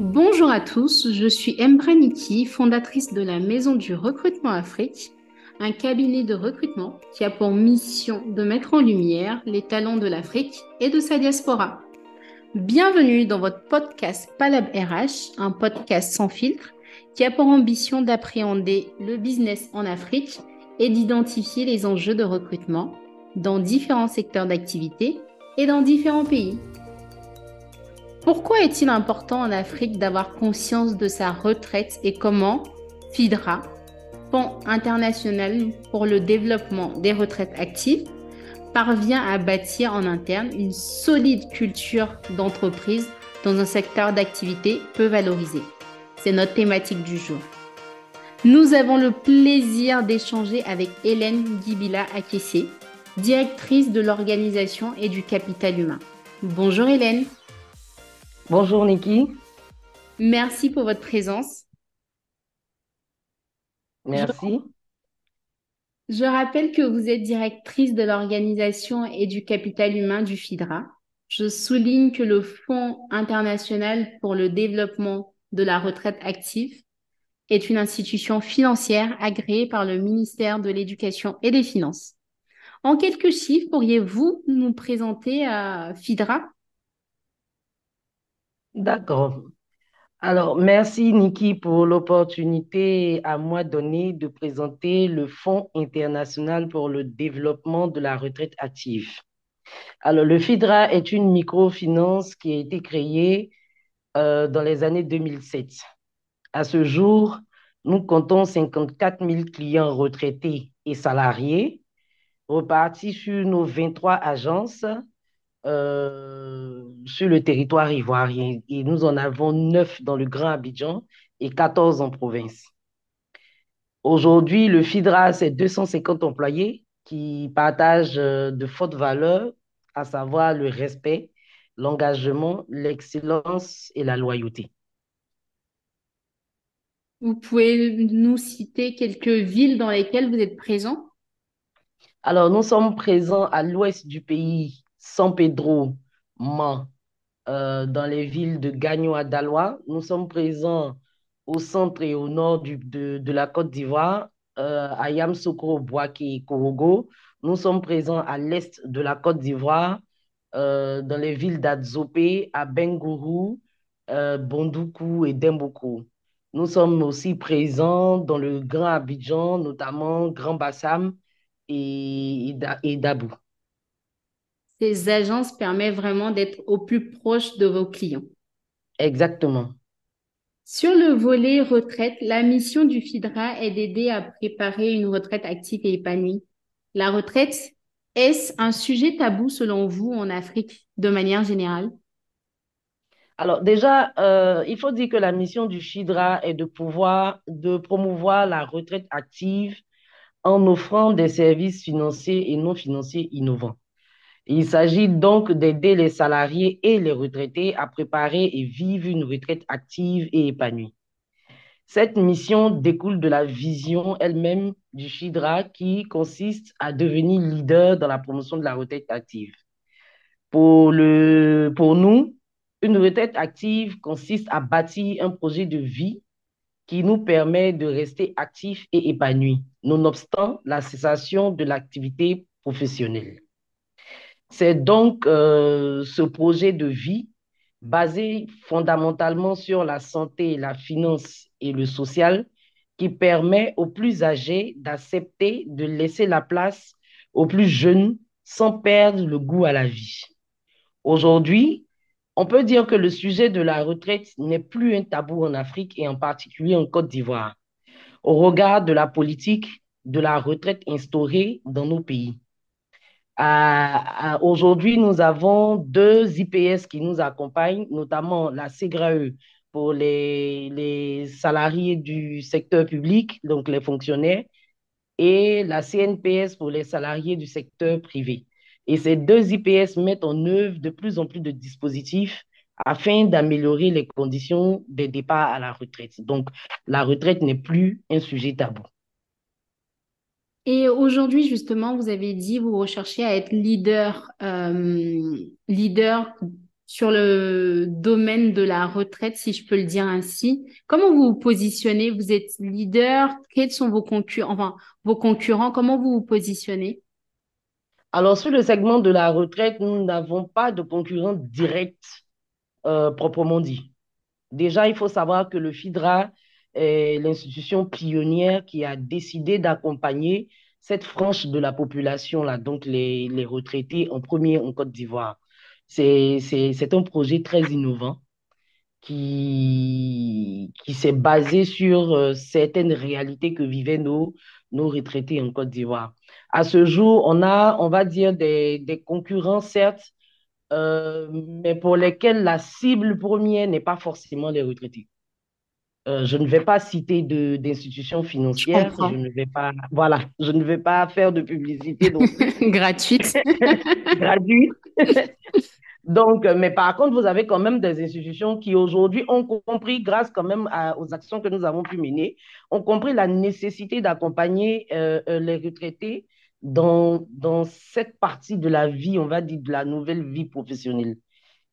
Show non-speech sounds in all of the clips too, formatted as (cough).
Bonjour à tous, je suis Embra Niki, fondatrice de la Maison du Recrutement Afrique, un cabinet de recrutement qui a pour mission de mettre en lumière les talents de l'Afrique et de sa diaspora. Bienvenue dans votre podcast Palab RH, un podcast sans filtre qui a pour ambition d'appréhender le business en Afrique et d'identifier les enjeux de recrutement dans différents secteurs d'activité et dans différents pays. Pourquoi est-il important en Afrique d'avoir conscience de sa retraite et comment FIDRA, Fonds international pour le développement des retraites actives, parvient à bâtir en interne une solide culture d'entreprise dans un secteur d'activité peu valorisé C'est notre thématique du jour. Nous avons le plaisir d'échanger avec Hélène Guibila Akessé, directrice de l'organisation et du capital humain. Bonjour Hélène. Bonjour Niki. Merci pour votre présence. Merci. Je, rappelle que vous êtes directrice de l'organisation et du capital humain du FIDRA. Je souligne que le Fonds international pour le développement de la retraite active est une institution financière agréée par le ministère de l'Éducation et des Finances. En quelques chiffres, pourriez-vous nous présenter à FIDRA? D'accord. Alors, merci Niki pour l'opportunité à moi donnée de présenter le Fonds international pour le développement de la retraite active. Alors, le FIDRA est une microfinance qui a été créée euh, dans les années 2007. À ce jour, nous comptons 54 000 clients retraités et salariés repartis sur nos 23 agences euh, sur le territoire ivoirien. Et nous en avons 9 dans le Grand Abidjan et 14 en province. Aujourd'hui, le FIDRA, c'est 250 employés qui partagent euh, de fortes valeurs, à savoir le respect, l'engagement, l'excellence et la loyauté. Vous pouvez nous citer quelques villes dans lesquelles vous êtes présent? Alors, nous sommes présents à l'ouest du pays, San Pedro, Man, euh, dans les villes de Gagno à Dalois. Nous sommes présents au centre et au nord de, la Côte d'Ivoire, euh, à Yamsoko, Boaké et Korogo. Nous sommes présents à l'est de la Côte d'Ivoire, euh, dans les villes d'Adzopé, à Bengourou, Bondoukou et Demboko. Nous sommes aussi présents dans le Grand Abidjan, notamment Grand Bassam et, et Dabou ces agences permettent vraiment d'être au plus proche de vos clients. Exactement. Sur le volet retraite, la mission du FIDRA est d'aider à préparer une retraite active et épanouie. La retraite, est-ce un sujet tabou selon vous en Afrique de manière générale? Alors déjà, euh, il faut dire que la mission du FIDRA est de pouvoir, de promouvoir la retraite active en offrant des services financiers et non financiers innovants. Il s'agit donc d'aider les salariés et les retraités à préparer et vivre une retraite active et épanouie. Cette mission découle de la vision elle-même du Chidra qui consiste à devenir leader dans la promotion de la retraite active. Pour, pour nous, une retraite active consiste à bâtir un projet de vie qui nous permet de rester actifs et épanouis, nonobstant la cessation de l'activité professionnelle. C'est donc euh, ce projet de vie basé fondamentalement sur la santé, la finance et le social qui permet aux plus âgés d'accepter de laisser la place aux plus jeunes sans perdre le goût à la vie. Aujourd'hui, on peut dire que le sujet de la retraite n'est plus un tabou en Afrique et en particulier en Côte d'Ivoire, au regard de la politique de la retraite instaurée dans nos pays. Aujourd'hui, nous avons deux IPS qui nous accompagnent, notamment la CGRAE pour les, les salariés du secteur public, donc les fonctionnaires, et la CNPS pour les salariés du secteur privé. Et ces deux IPS mettent en œuvre de plus en plus de dispositifs afin d'améliorer les conditions de départ à la retraite. Donc, la retraite n'est plus un sujet tabou. Et aujourd'hui, justement, vous avez dit, vous recherchez à être leader, euh, leader sur le domaine de la retraite, si je peux le dire ainsi. Comment vous vous positionnez? Vous êtes leader? Quels sont vos concurrents Enfin, vos concurrents, comment vous vous positionnez? Alors, sur le segment de la retraite, nous n'avons pas de concurrents directs euh, proprement dit. Déjà, il faut savoir que le FIDRA l'institution pionnière qui a décidé d'accompagner cette frange de la population, là, donc les, les retraités en premier en Côte d'Ivoire. C'est un projet très innovant qui, qui s'est basé sur euh, certaines réalités que vivaient nos, nos retraités en Côte d'Ivoire. À ce jour, on a, on va dire, des, des concurrents, certes, euh, mais pour lesquels la cible première n'est pas forcément les retraités. Euh, je ne vais pas citer d'institutions financières, je, ne vais pas, voilà, je ne vais pas faire de publicité (laughs) gratuite. (laughs) gratuite. (laughs) Donc, euh, mais par contre, vous avez quand même des institutions qui aujourd'hui ont compris, grâce quand même aux actions que nous avons pu mener, ont compris la nécessité d'accompagner euh, les retraités dans, dans cette partie de la vie, on va dire, de la nouvelle vie professionnelle.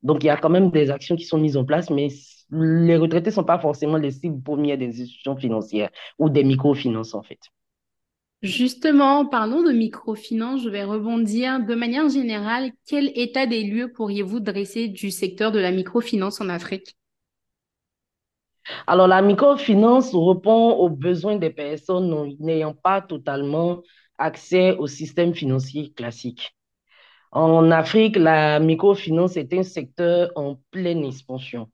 Donc, il y a quand même des actions qui sont mises en place, mais les retraités ne sont pas forcément les cibles premières des institutions financières ou des microfinances, en fait. Justement, parlons de microfinance. Je vais rebondir. De manière générale, quel état des lieux pourriez-vous dresser du secteur de la microfinance en Afrique? Alors, la microfinance répond aux besoins des personnes n'ayant pas totalement accès au système financier classique. En Afrique, la microfinance est un secteur en pleine expansion.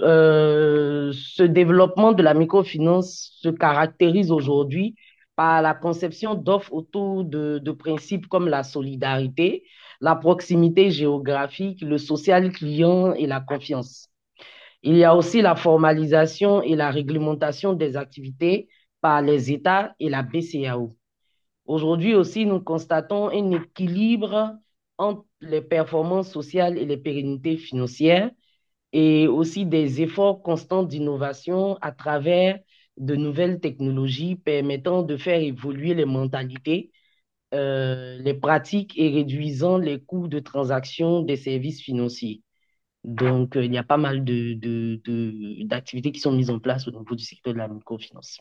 Euh, ce développement de la microfinance se caractérise aujourd'hui par la conception d'offres autour de, de, principes comme la solidarité, la proximité géographique, le social client et la confiance. Il y a aussi la formalisation et la réglementation des activités par les États et la BCAO. Aujourd'hui aussi, nous constatons un équilibre entre les performances sociales et les pérennités financières et aussi des efforts constants d'innovation à travers de nouvelles technologies permettant de faire évoluer les mentalités, euh, les pratiques et réduisant les coûts de transaction des services financiers. Donc, euh, il y a pas mal d'activités de, qui sont mises en place au niveau du secteur de la microfinance.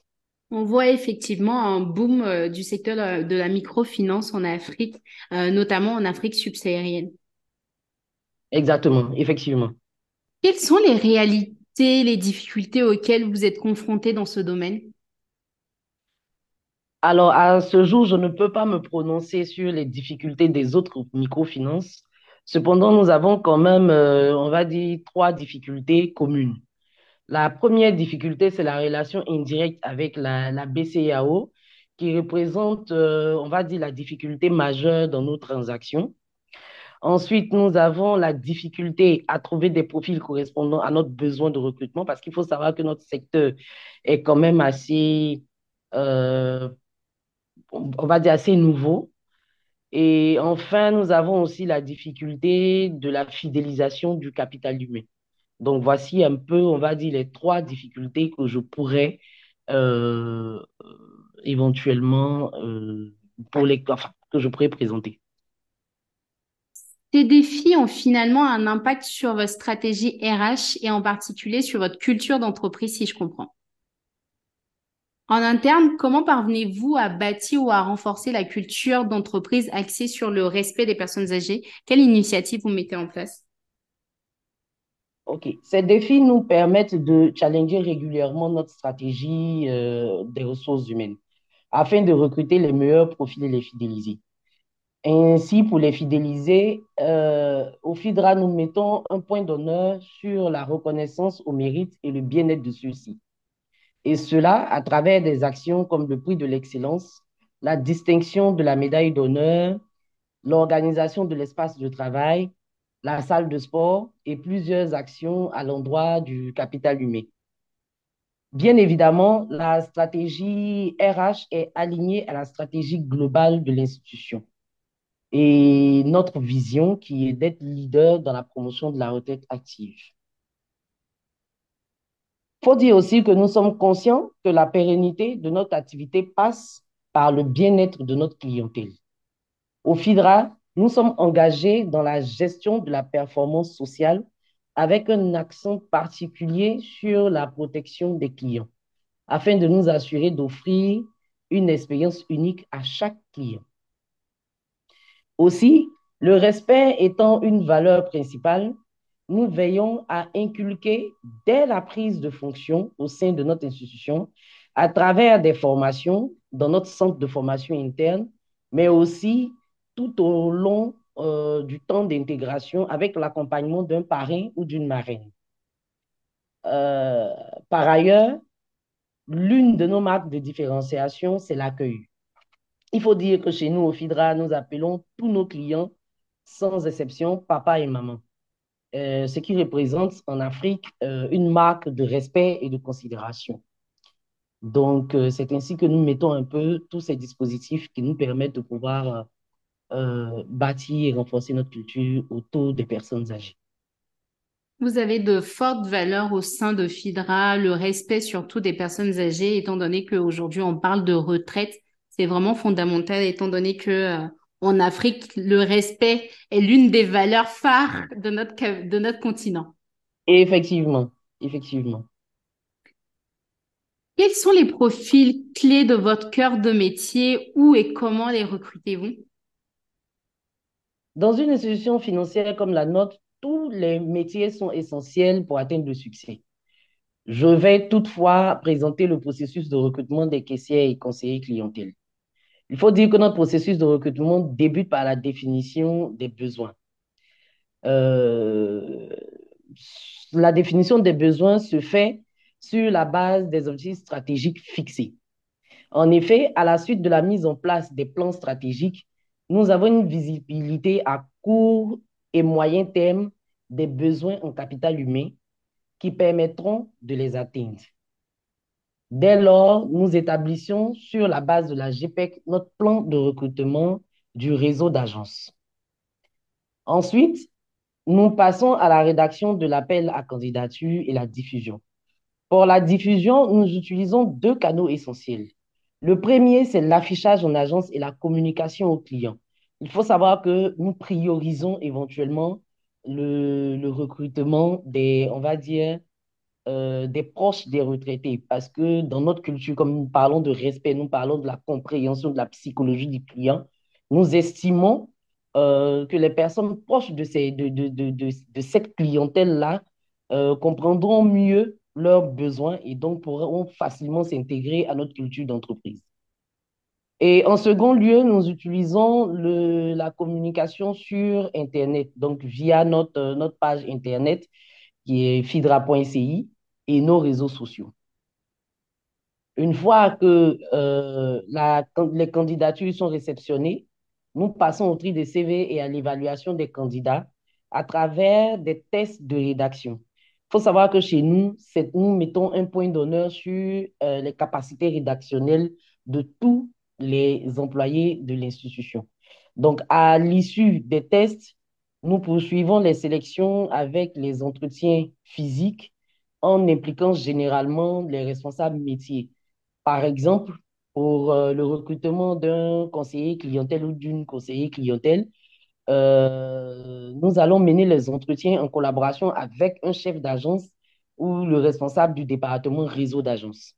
On voit effectivement un boom euh, du secteur de la microfinance en Afrique, notamment en Afrique subsaharienne. Exactement, effectivement. Quelles sont les réalités les difficultés auxquelles vous êtes confrontés dans ce domaine? Alors, à ce jour, je ne peux pas me prononcer sur les difficultés des autres microfinances. Cependant, nous avons quand même, euh, on va dire, trois difficultés communes. La première difficulté, c'est la relation indirecte avec la, la BCAO, qui représente, euh, on va dire, la difficulté majeure dans nos transactions. Ensuite, nous avons la difficulté à trouver des profils correspondant à notre besoin de recrutement parce qu'il faut savoir que notre secteur est quand même assez, euh, on va dire, assez nouveau. Et enfin, nous avons aussi la difficulté de la fidélisation du capital humain. Donc, voici un peu, on va dire, les trois difficultés que je pourrais euh, éventuellement, euh, présenter. Ces défis ont finalement un impact sur votre stratégie RH et en particulier sur votre culture d'entreprise, si je comprends. En interne, comment parvenez-vous à bâtir ou à renforcer la culture d'entreprise axée sur le respect des personnes âgées? Quelle initiative vous mettez en place? OK. Ces défis nous permettent de challenger régulièrement notre stratégie euh, des ressources humaines afin de recruter les meilleurs profils et les fidéliser. Ainsi, pour les fidéliser, euh, au FIDRA, nous mettons un point d'honneur sur la reconnaissance au mérite et le bien-être de ceux-ci. Et cela à travers des actions comme le prix de l'excellence, la distinction de la médaille d'honneur, l'organisation de l'espace de travail, la salle de sport et plusieurs actions à l'endroit du capital humain. Bien évidemment, la stratégie RH est alignée à la stratégie globale de l'institution et notre vision qui est d'être leader dans la promotion de la retraite active. Il faut dire aussi que nous sommes conscients que la pérennité de notre activité passe par le bien-être de notre clientèle. Au FIDRA, Nous sommes engagés dans la gestion de la performance sociale avec un accent particulier sur la protection des clients afin de nous assurer d'offrir une expérience unique à chaque client. Aussi, le respect étant une valeur principale, nous veillons à inculquer dès la prise de fonction au sein de notre institution, à travers des formations dans notre centre de formation interne, mais aussi tout au long euh, du temps d'intégration avec l'accompagnement d'un parrain ou d'une marraine. Euh, par ailleurs, l'une de nos marques de différenciation, c'est l'accueil. Il faut dire que chez nous, au FIDRA, nous appelons tous nos clients, sans exception, papa et maman. Euh, ce qui représente en Afrique une marque de respect et de considération. Donc, c'est ainsi que nous mettons un peu tous ces dispositifs qui nous permettent de pouvoir bâtir et renforcer notre culture autour des personnes âgées. Vous avez de fortes valeurs au sein de FIDRA, le respect surtout des personnes âgées, étant donné qu'aujourd'hui on parle de retraite. C'est vraiment fondamental, étant donné que en Afrique, le respect est l'une des valeurs phares de notre, de notre continent. Effectivement, effectivement. Quels sont les profils clés de votre cœur de métier? Où et comment les recrutez-vous? Dans une institution financière comme la nôtre, tous les métiers sont essentiels pour atteindre le succès. Je vais toutefois présenter le processus de recrutement des caissiers et conseillers clientèle. Il faut dire que notre processus de recrutement débute par la définition des besoins. Euh, la définition des besoins se fait sur la base des objectifs stratégiques fixés. En effet, à la suite de la mise en place des plans stratégiques, nous avons une visibilité à court et moyen terme des besoins en capital humain qui permettront de les atteindre. Dès lors, nous établissions sur la base de la GPEC notre plan de recrutement du réseau d'agences. Ensuite, nous passons à la rédaction de l'appel à candidature et la diffusion. Pour la diffusion, nous utilisons deux canaux essentiels. Le premier, c'est l'affichage en agence et la communication aux clients. Il faut savoir que nous priorisons éventuellement le, le recrutement des, on va dire, euh, des proches des retraités, parce que dans notre culture, comme nous parlons de respect, nous parlons de la compréhension de la psychologie du client, nous estimons euh, que les personnes proches de, ces, de, de, de, de cette clientèle-là euh, comprendront mieux leurs besoins et donc pourront facilement s'intégrer à notre culture d'entreprise. Et en second lieu, nous utilisons le, la communication sur Internet, donc via notre, notre page Internet qui est fidra.ci, et nos réseaux sociaux. Une fois que euh, la, les candidatures sont réceptionnées, nous passons au tri des CV et à l'évaluation des candidats à travers des tests de rédaction. Faut savoir que chez nous, nous mettons un point d'honneur sur euh, les capacités rédactionnelles de tous les employés de l'institution. Donc, à l'issue des tests, nous poursuivons les sélections avec les entretiens physiques en impliquant généralement les responsables métiers. Par exemple, pour euh, le recrutement d'un conseiller clientèle ou d'une conseillère clientèle, euh, nous allons mener les entretiens en collaboration avec un chef d'agence ou le responsable du département réseau d'agence.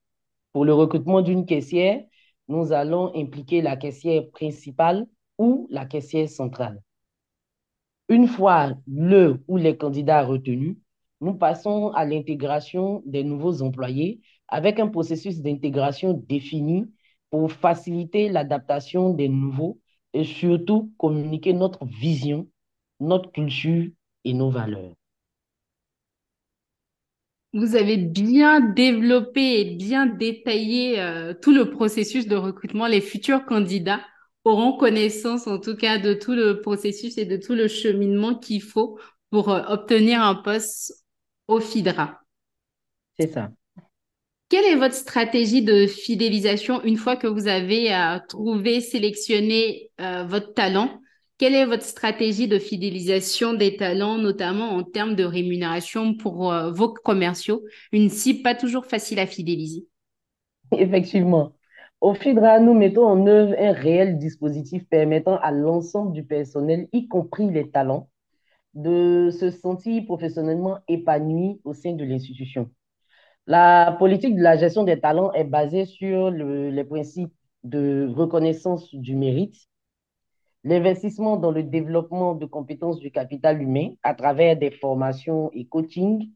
Pour le recrutement d'une caissière, nous allons impliquer la caissière principale ou la caissière centrale. Une fois le ou les candidats retenus, nous passons à l'intégration des nouveaux employés avec un processus d'intégration défini pour faciliter l'adaptation des nouveaux et surtout communiquer notre vision, notre culture et nos valeurs. Vous avez bien développé et bien détaillé euh, tout le processus de recrutement. Les futurs candidats auront connaissance en tout cas de tout le processus et de tout le cheminement qu'il faut pour euh, obtenir un poste au FIDRA. C'est ça. Quelle est votre stratégie de fidélisation une fois que vous avez euh, trouvé, sélectionné euh, votre talent? Quelle est votre stratégie de fidélisation des talents, notamment en termes de rémunération pour euh, vos commerciaux? Une cible pas toujours facile à fidéliser. Effectivement. Au FIDRA, nous mettons en œuvre un réel dispositif permettant à l'ensemble du personnel, y compris les talents, de se sentir professionnellement épanoui au sein de l'institution. La politique de la gestion des talents est basée sur les principes de reconnaissance du mérite, l'investissement dans le développement de compétences du capital humain à travers des formations et coaching,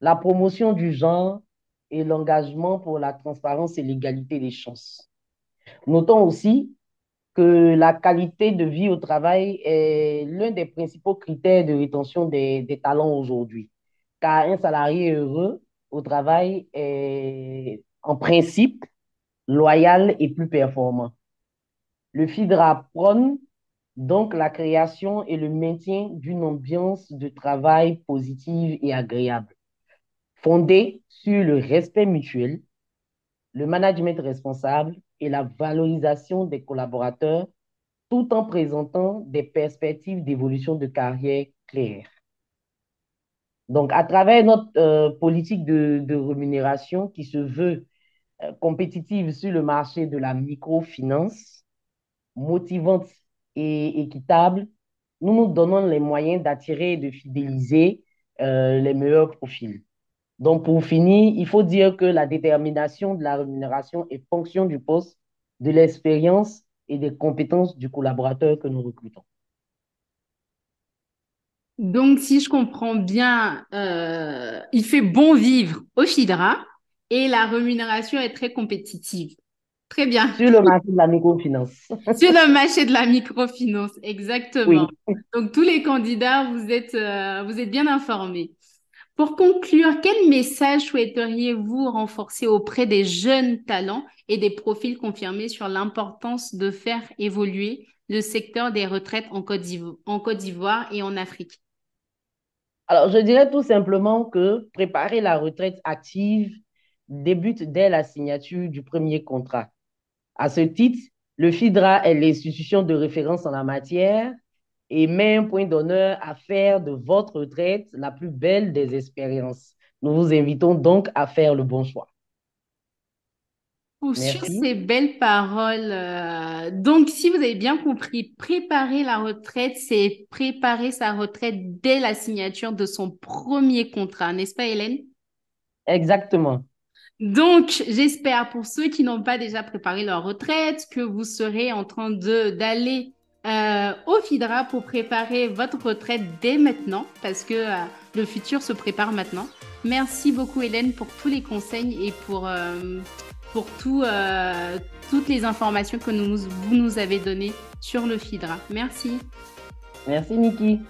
la promotion du genre et l'engagement pour la transparence et l'égalité des chances. Notons aussi que la qualité de vie au travail est l'un des principaux critères de rétention des talents aujourd'hui, car un salarié heureux au travail est en principe loyal et plus performant. Le FIDRA prône donc la création et le maintien d'une ambiance de travail positive et agréable, fondée sur le respect mutuel, le management responsable et la valorisation des collaborateurs, tout en présentant des perspectives d'évolution de carrière claires. Donc, à travers notre euh, politique de, rémunération qui se veut euh, compétitive sur le marché de la microfinance, motivante et équitable, nous nous donnons les moyens d'attirer et de fidéliser euh, les meilleurs profils. Donc, pour finir, il faut dire que la détermination de la rémunération est fonction du poste, de l'expérience et des compétences du collaborateur que nous recrutons. Donc, si je comprends bien, euh, il fait bon vivre au FIDRA et la rémunération est très compétitive. Très bien. Sur le marché de la microfinance. (laughs) Sur le marché de la microfinance, exactement. Donc, tous les candidats, vous êtes, euh, vous êtes bien informés. Pour conclure, quel message souhaiteriez-vous renforcer auprès des jeunes talents et des profils confirmés sur l'importance de faire évoluer le secteur des retraites en Côte d'Ivoire et en Afrique? Alors, je dirais tout simplement que préparer la retraite active débute dès la signature du premier contrat. À ce titre, le FIDRA est l'institution de référence en la matière et met un point d'honneur à faire de votre retraite la plus belle des expériences. Nous vous invitons donc à faire le bon choix. Sur ces belles paroles, euh, donc si vous avez bien compris, préparer la retraite, c'est préparer sa retraite dès la signature de son premier contrat, n'est-ce pas Hélène? Exactement. Donc, j'espère pour ceux qui n'ont pas déjà préparé leur retraite que vous serez en train d'aller euh, au FIDRA pour préparer votre retraite dès maintenant parce que euh, le futur se prépare maintenant. Merci beaucoup Hélène pour tous les conseils et pour, euh, pour tout, toutes les informations que nous, vous nous avez données sur le FIDRA. Merci. Merci Niki.